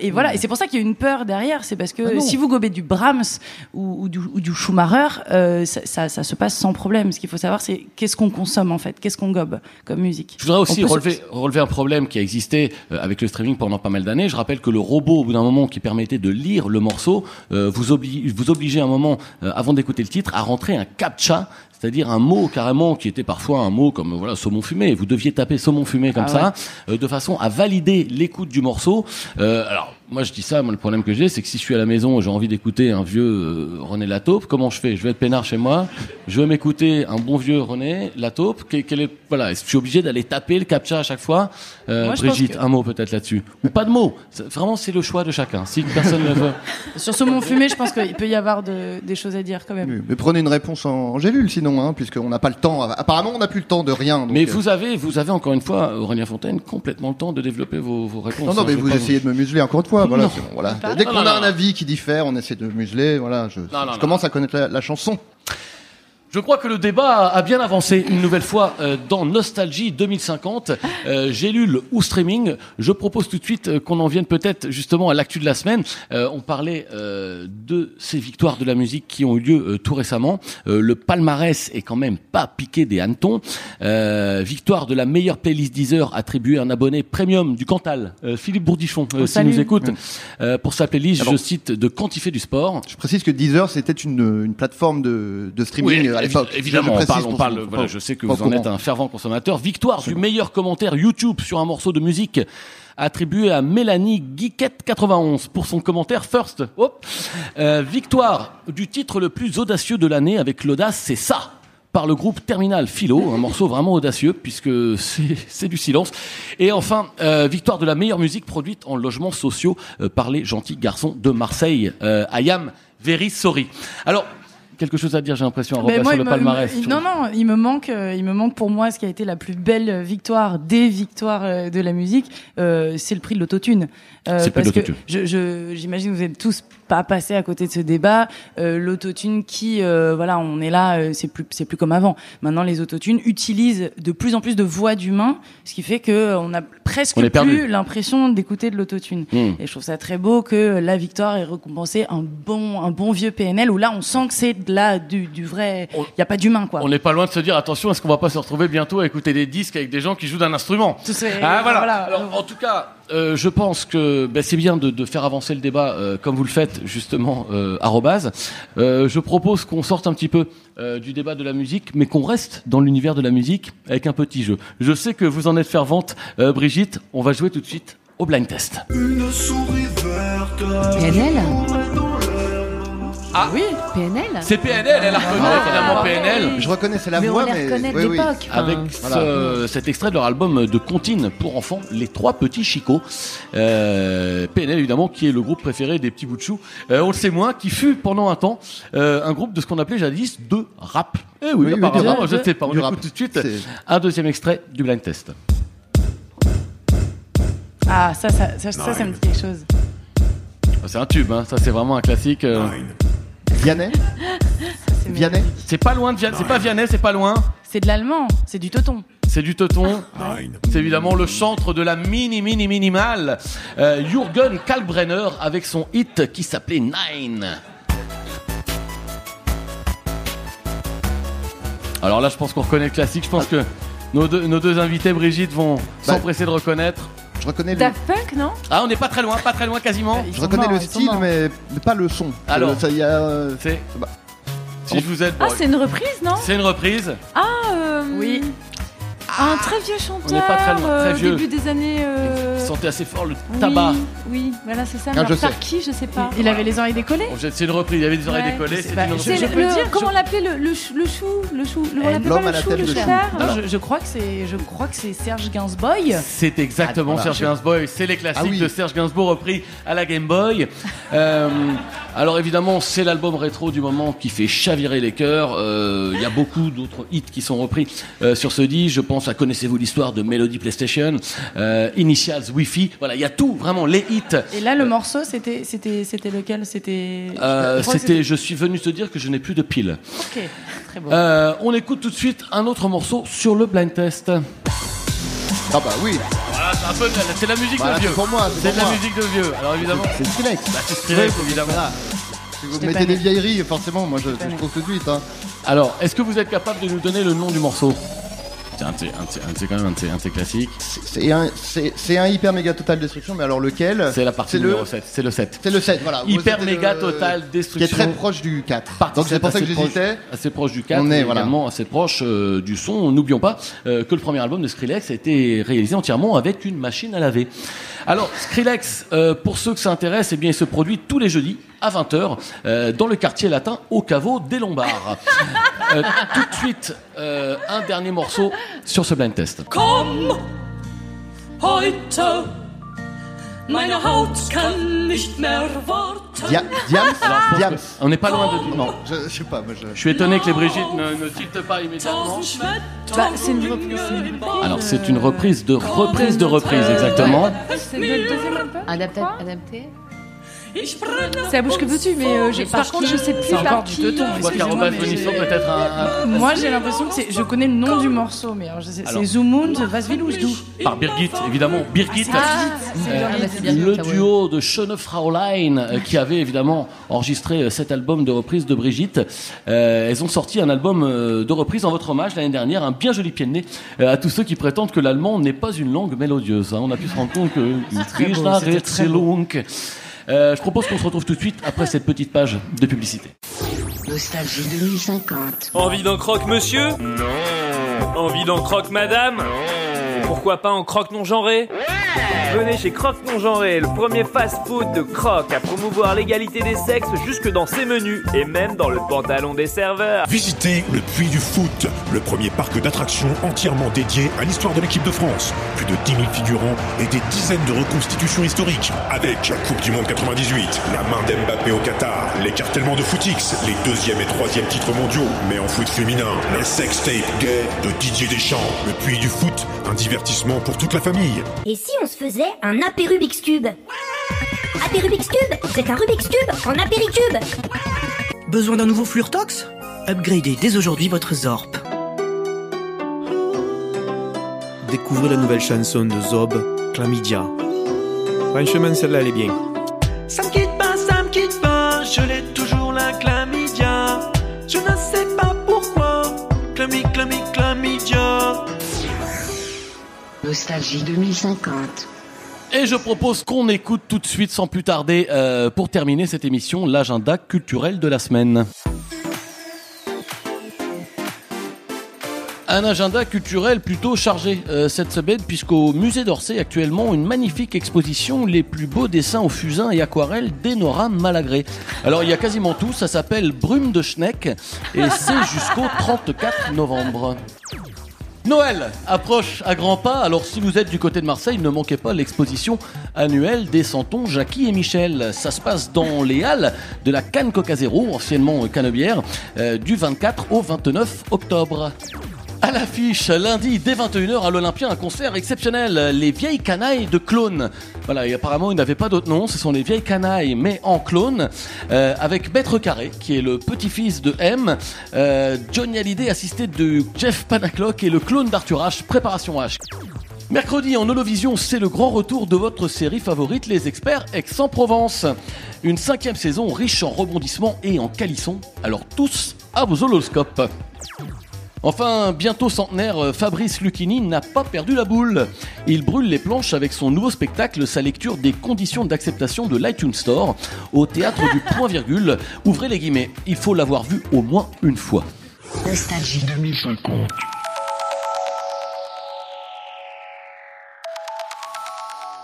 et voilà. Et c'est pour ça qu'il y a une peur derrière. C'est parce que Ah si vous gobez du Brahms ou, ou du, ou du Schumacher, ça, ça, ça se passe sans problème. Ce qu'il faut savoir, c'est qu'est-ce qu'on consomme en fait, qu'est-ce qu'on gobe comme musique. Je voudrais aussi se- relever, relever un problème qui a existé euh, avec le streaming pendant pas mal d'années. Je rappelle que le robot, au bout d'un moment, qui permettait de lire le morceau, euh, vous, vous obligeait un moment, euh, avant d'écouter le titre, à rentrer un captcha, c'est-à-dire un mot carrément qui était parfois un mot comme voilà saumon fumé. Vous deviez taper saumon fumé comme Ah ça, euh, de façon à valider l'écoute du morceau. Euh, alors moi je dis ça, moi le problème que j'ai, c'est que si je suis à la maison, et j'ai envie d'écouter un vieux euh, René Lataupe, comment je fais? Je vais être peinard chez moi, je vais m'écouter un bon vieux René Lataupe. Quel, quel est voilà, est-ce que je suis obligé d'aller taper le captcha à chaque fois? Euh, Moi, Brigitte, que- un mot peut-être là-dessus, ou pas de mots. C'est- Vraiment, c'est le choix de chacun. Si personne ne veut. Sur saumon fumé, je pense qu'il peut y avoir de- des choses à dire quand même. Oui, Mais prenez une réponse en, en gélule sinon, hein, puisqu'on n'a pas le temps. Apparemment, on n'a plus le temps de rien. donc, Mais euh, vous avez, vous avez encore une fois, Aurélien Fontaine, complètement le temps de développer vos, vos réponses. Non, non, hein, mais vous essayez de me museler encore une fois. Voilà, Non. bon, voilà. Dès qu'on a un avis qui diffère, on essaie de museler. Voilà, je, non, je non. commence à connaître la, la chanson. Je crois que le débat a bien avancé une nouvelle fois euh, dans Nostalgie 2050, euh, Gélule ou streaming. Je propose tout de suite euh, qu'on en vienne peut-être justement à l'actu de la semaine. Euh, on parlait euh, de ces victoires de la musique qui ont eu lieu euh, tout récemment. Euh, le palmarès est quand même pas piqué des hannetons. Euh, victoire de la meilleure playlist Deezer attribuée à un abonné premium du Cantal, euh, Philippe Bourdichon, euh, Oh, s'il nous écoute, pour sa playlist, Alors- je cite, de quantifier du sport. Je précise que Deezer, c'était une, une plateforme de, de streaming Oui, à l'époque. Évidemment, Je on parle, on parle, voilà, je sais que vous en êtes un fervent consommateur. Victoire du meilleur commentaire YouTube sur un morceau de musique attribué à Mélanie Geekette 91 pour son commentaire first. Hop. Euh, victoire du titre le plus audacieux de l'année avec l'audace, c'est ça par le groupe Terminal Philo, un morceau vraiment audacieux puisque c'est c'est du silence. Et enfin, euh, victoire de la meilleure musique produite en logements sociaux euh, par les gentils garçons de Marseille. Euh, I am very sorry. Alors, quelque chose à dire, j'ai l'impression, moi, sur il le me- palmarès. non, non, il me manque, euh, il me manque pour moi ce qui a été la plus belle victoire des victoires euh, de la musique, euh, c'est le prix de l'autotune. Euh, C'est le prix de parce que je- j'imagine que vous êtes tous pas passés à côté de ce débat. Euh, l'autotune qui, euh, voilà, on est là, euh, c'est plus, c'est plus comme avant. Maintenant, les autotunes utilisent de plus en plus de voix d'humains, ce qui fait que euh, on a presque On plus l'impression d'écouter de l'autotune. Hmm. Et je trouve ça très beau que la victoire ait récompensé un bon, un bon vieux PNL où là, on sent que c'est de là du, du vrai. Il y a pas d'humain, quoi. On n'est pas loin de se dire attention, est-ce qu'on va pas se retrouver bientôt à écouter des disques avec des gens qui jouent d'un instrument? Tout Ah voilà. voilà. Alors, en tout cas, euh, je pense que ben, c'est bien de, de faire avancer le débat euh, comme vous le faites justement euh, arrobase. Euh, je propose qu'on sorte un petit peu euh, du débat de la musique, mais qu'on reste dans l'univers de la musique avec un petit jeu. Je sais que vous en êtes fervente, euh, Brigitte. On va jouer tout de suite au blind test. Une souris verte. Et Adèle Ah oui. PNL C'est PNL, elle la reconnaît Ah, évidemment. PNL. Je reconnaissais la Mais on voix, mais reconnaît de oui, oui. l'époque. Avec Voilà. ce- cet extrait de leur album de comptine pour enfants, Les Trois Petits Chicots. Euh, PNL, évidemment, qui est le groupe préféré des petits bouts de chou. Euh, on le sait moins, qui fut pendant un temps euh, un groupe de ce qu'on appelait jadis de rap. Eh oui, Oui, oui, apparemment, je ne sais pas. On écoute rap. tout de suite C'est- un deuxième extrait du blind test. Ah, ça, ça, ça, ça, ça me dit quelque chose. C'est un tube, hein. ça c'est vraiment un classique. euh. Vianney Vianney C'est pas loin de Vianney, c'est pas Vianney, c'est pas loin. C'est de l'allemand, c'est du teuton. C'est du teuton. C'est évidemment le chantre de la mini mini minimale, euh, Jürgen Kalkbrenner avec son hit qui s'appelait Nine. Alors là, je pense qu'on reconnaît le classique. Je pense que nos deux, nos deux invités, Brigitte, vont s'empresser de reconnaître. Je reconnais le, Daft Punk, non Ah, on n'est pas très loin, pas très loin quasiment. je reconnais le style, mais, mais pas le son. Alors. Euh, ça y a. euh, C'est. bah, Si je vous aide, Ah, bon, c'est une reprise, non c'est une reprise. Ah, euh, Oui. Un très vieux chanteur. On n'est pas très loin, très euh, vieux. Début des années. euh, Sentez assez fort le oui, tabac. Oui, voilà, c'est ça. Ah, je sais. qui, je sais pas. Il avait les oreilles décollées Bon, C'est une reprise. Il avait des oreilles Ouais, décollées. C'est une reprise. le- dire, je- comment on l'appelait le, le, chou- le chou Le chou le, On l'appelait L'homme pas à le la chou, tête le de chou. cher Non, je, je crois que c'est, je crois que c'est Serge Gainsboy. C'est exactement Ah, Serge. Gainsbourg. C'est les classiques Ah oui. de Serge Gainsbourg repris à la Game Boy. Alors évidemment, c'est l'album rétro du moment qui fait chavirer les cœurs. Euh, Il y a beaucoup d'autres hits qui sont repris euh, sur ce disque. Je pense à Connaissez-vous l'histoire de Melody PlayStation, euh, Initials, Wi-Fi. Voilà, il y a tout, vraiment les hits. Et là, le morceau, c'était, c'était, c'était lequel? C'était. Euh, C'était, je suis venu te dire que je n'ai plus de piles. Ok, très beau. Euh, on écoute tout de suite un autre morceau sur le blind test. Ah bah oui. Voilà, c'est un peu, de- c'est la musique Voilà, de vieux. c'est pour moi, c'est C'est pour de la moi. musique de vieux. Alors évidemment, C'est Skrillex. bah, c'est Skrillex, évidemment. voilà. Si vous J'étais mettez des née. vieilleries, forcément, moi je, je trouve tout de suite. Hein. Alors, est-ce que vous êtes capable de nous donner le nom du morceau? C'est un, de ces- un, de ces- un de ces- quand même un de ces- un de ces classiques. C'est un, c'est, c'est un hyper méga total destruction, mais alors lequel C'est la partie C'est le- numéro 7. C'est le 7. C'est le 7, voilà. Hyper c'était méga le- total Qui est destruction. très proche du 4. Partie Donc c'est 7 pour ça que j'hésitais. Assez proche du 4, On est, voilà. également assez proche euh, du son. N'oublions pas euh, que le premier album de Skrillex a été réalisé entièrement avec une machine à laver. Alors, Skrillex, euh, pour ceux que ça intéresse, eh bien, il se produit tous les jeudis à 20h euh, dans le quartier latin au caveau des Lombards. Euh, tout de suite, un dernier morceau sur ce blind test. Komm, heute, meine Haut kann nicht mehr warten. Dia- Diams? Alors, je pense Diams. que on n'est pas loin de... Non. Je, je sais pas, moi je. Je suis étonné que les Brigitte ne, ne tiltent pas immédiatement. Bah, c'est une reprise. Alors, c'est une reprise de reprise de reprise, exactement. C'est le deuxième album Adapté, adapté C'est à bouche que veux-tu, mais euh, par contre, qui je sais plus C'est par encore qui. du teuton, Je vois excusez-moi, qu'Arobase mais Bonisso j'ai- peut-être un, Moi, j'ai l'impression que c'est. Je connais le nom du morceau, mais alors, je sais- Alors. c'est Zumund, Vasvilusdu. un- par Birgit, évidemment. Birgit. Ah, Euh. Ah, bah, c'est bien le duo de Schöne Fraulein euh, qui avait évidemment enregistré euh, cet album de reprise de Brigitte. Euh, elles ont sorti un album euh, de reprise en votre hommage l'année dernière, un bien joli pied de nez euh, à tous ceux qui prétendent que l'allemand n'est pas une langue mélodieuse. hein. On a pu se rendre compte que très beau, c'était très beau. Euh, je propose qu'on se retrouve tout de suite après cette petite page de publicité. Nostalgie 2050. Envie d'un croque monsieur? Non. Envie d'un croque madame? Pourquoi pas en croque non genré Venez chez Croque non genré, le premier fast-food de croque à promouvoir l'égalité des sexes jusque dans ses menus et même dans le pantalon des serveurs. Visitez le Puy du Foot, le premier parc d'attractions entièrement dédié à l'histoire de l'équipe de France. Plus de 10 000 figurants et des dizaines de reconstitutions historiques. Avec la Coupe du Monde 98, la main d'Mbappé au Qatar, l'écartèlement de Footix, les deuxième et troisième titres mondiaux, mais en foot féminin, la sextape gay de Didier Deschamps. Le Puy du Foot, un divertissement pour toute la famille. Et si on se faisait un apé Rubik's Cube Apé Rubik's Cube, c'est un Rubik's Cube en apéricube Besoin d'un nouveau Fluortox Upgradez dès aujourd'hui votre Zorp. Découvrez la nouvelle chanson de Zob, Chlamydia. Franchement, celle-là, elle est bien. Ça me Nostalgie 2050. Et je propose qu'on écoute tout de suite, sans plus tarder, euh, pour terminer cette émission, l'agenda culturel de la semaine. Un agenda culturel plutôt chargé euh, cette semaine puisqu'au musée d'Orsay actuellement une magnifique exposition les plus beaux dessins au fusain et aquarelles d'Enora Malagré. Alors il y a quasiment tout, ça s'appelle Brume de Schneck et c'est jusqu'au 34 novembre. Noël approche à grands pas, alors si vous êtes du côté de Marseille, ne manquez pas l'exposition annuelle des Santons Jackie et Michel. Ça se passe dans les halles de la Canne Coca anciennement Canebière, euh, du 24 au 29 octobre. À l'affiche, lundi dès 21h à l'Olympia, un concert exceptionnel, les vieilles canailles de clones. Voilà, apparemment ils n'avaient pas d'autre nom, ce sont les vieilles canailles, mais en clone, euh, avec Maître Carré, qui est le petit-fils de M, euh, Johnny Hallyday assisté de Jeff Panaclock et le clone d'Arthur H, Préparation H. Mercredi en Holovision, c'est le grand retour de votre série favorite, Les Experts Aix-en-Provence. Une cinquième saison riche en rebondissements et en calissons. Alors tous à vos holoscopes. Enfin, bientôt centenaire, euh, Fabrice Lucchini n'a pas perdu la boule. Il brûle les planches avec son nouveau spectacle, sa lecture des conditions d'acceptation de l'iTunes Store au théâtre du point virgule. Ouvrez les guillemets, il faut l'avoir vu au moins une fois. Nostalgie 2050.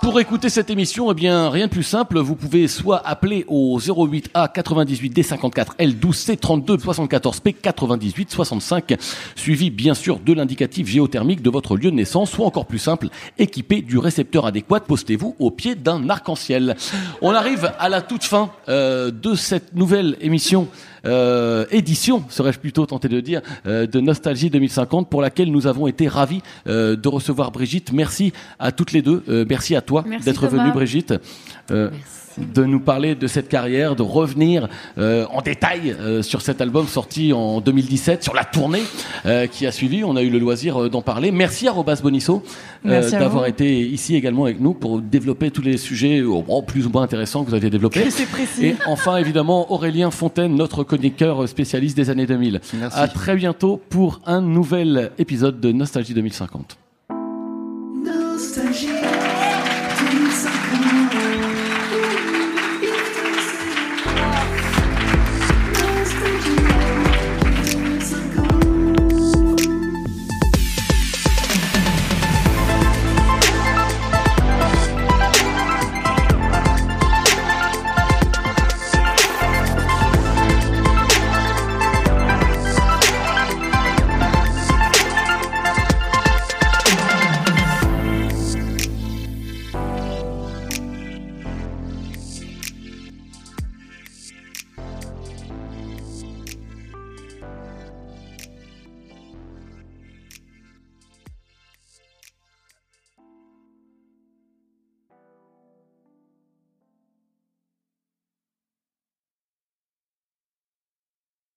Pour écouter cette émission, eh bien, rien de plus simple, vous pouvez soit appeler au 08A 98 D54 L12 C32 74 P 98 65, suivi bien sûr de l'indicatif géothermique de votre lieu de naissance, soit encore plus simple, équipé du récepteur adéquat, postez-vous au pied d'un arc-en-ciel. On arrive à la toute fin euh, de cette nouvelle émission euh, édition, serais-je plutôt tenté de dire, euh, de Nostalgie 2050, pour laquelle nous avons été ravis euh, de recevoir Brigitte. Merci à toutes les deux. Euh, merci à toi d'être venue, Brigitte. De nous parler de cette carrière, de revenir euh, en détail euh, sur cet album sorti en 2017, sur la tournée euh, qui a suivi. On a eu le loisir euh, d'en parler. Merci à Robas Bonisso euh, d'avoir été ici également avec nous pour développer tous les sujets euh, bon, plus ou moins intéressants que vous aviez développés. C'est précis. Et enfin, évidemment, Aurélien Fontaine, notre chroniqueur spécialiste des années 2000. Merci. À très bientôt pour un nouvel épisode de Nostalgie 2050. Nostalgie.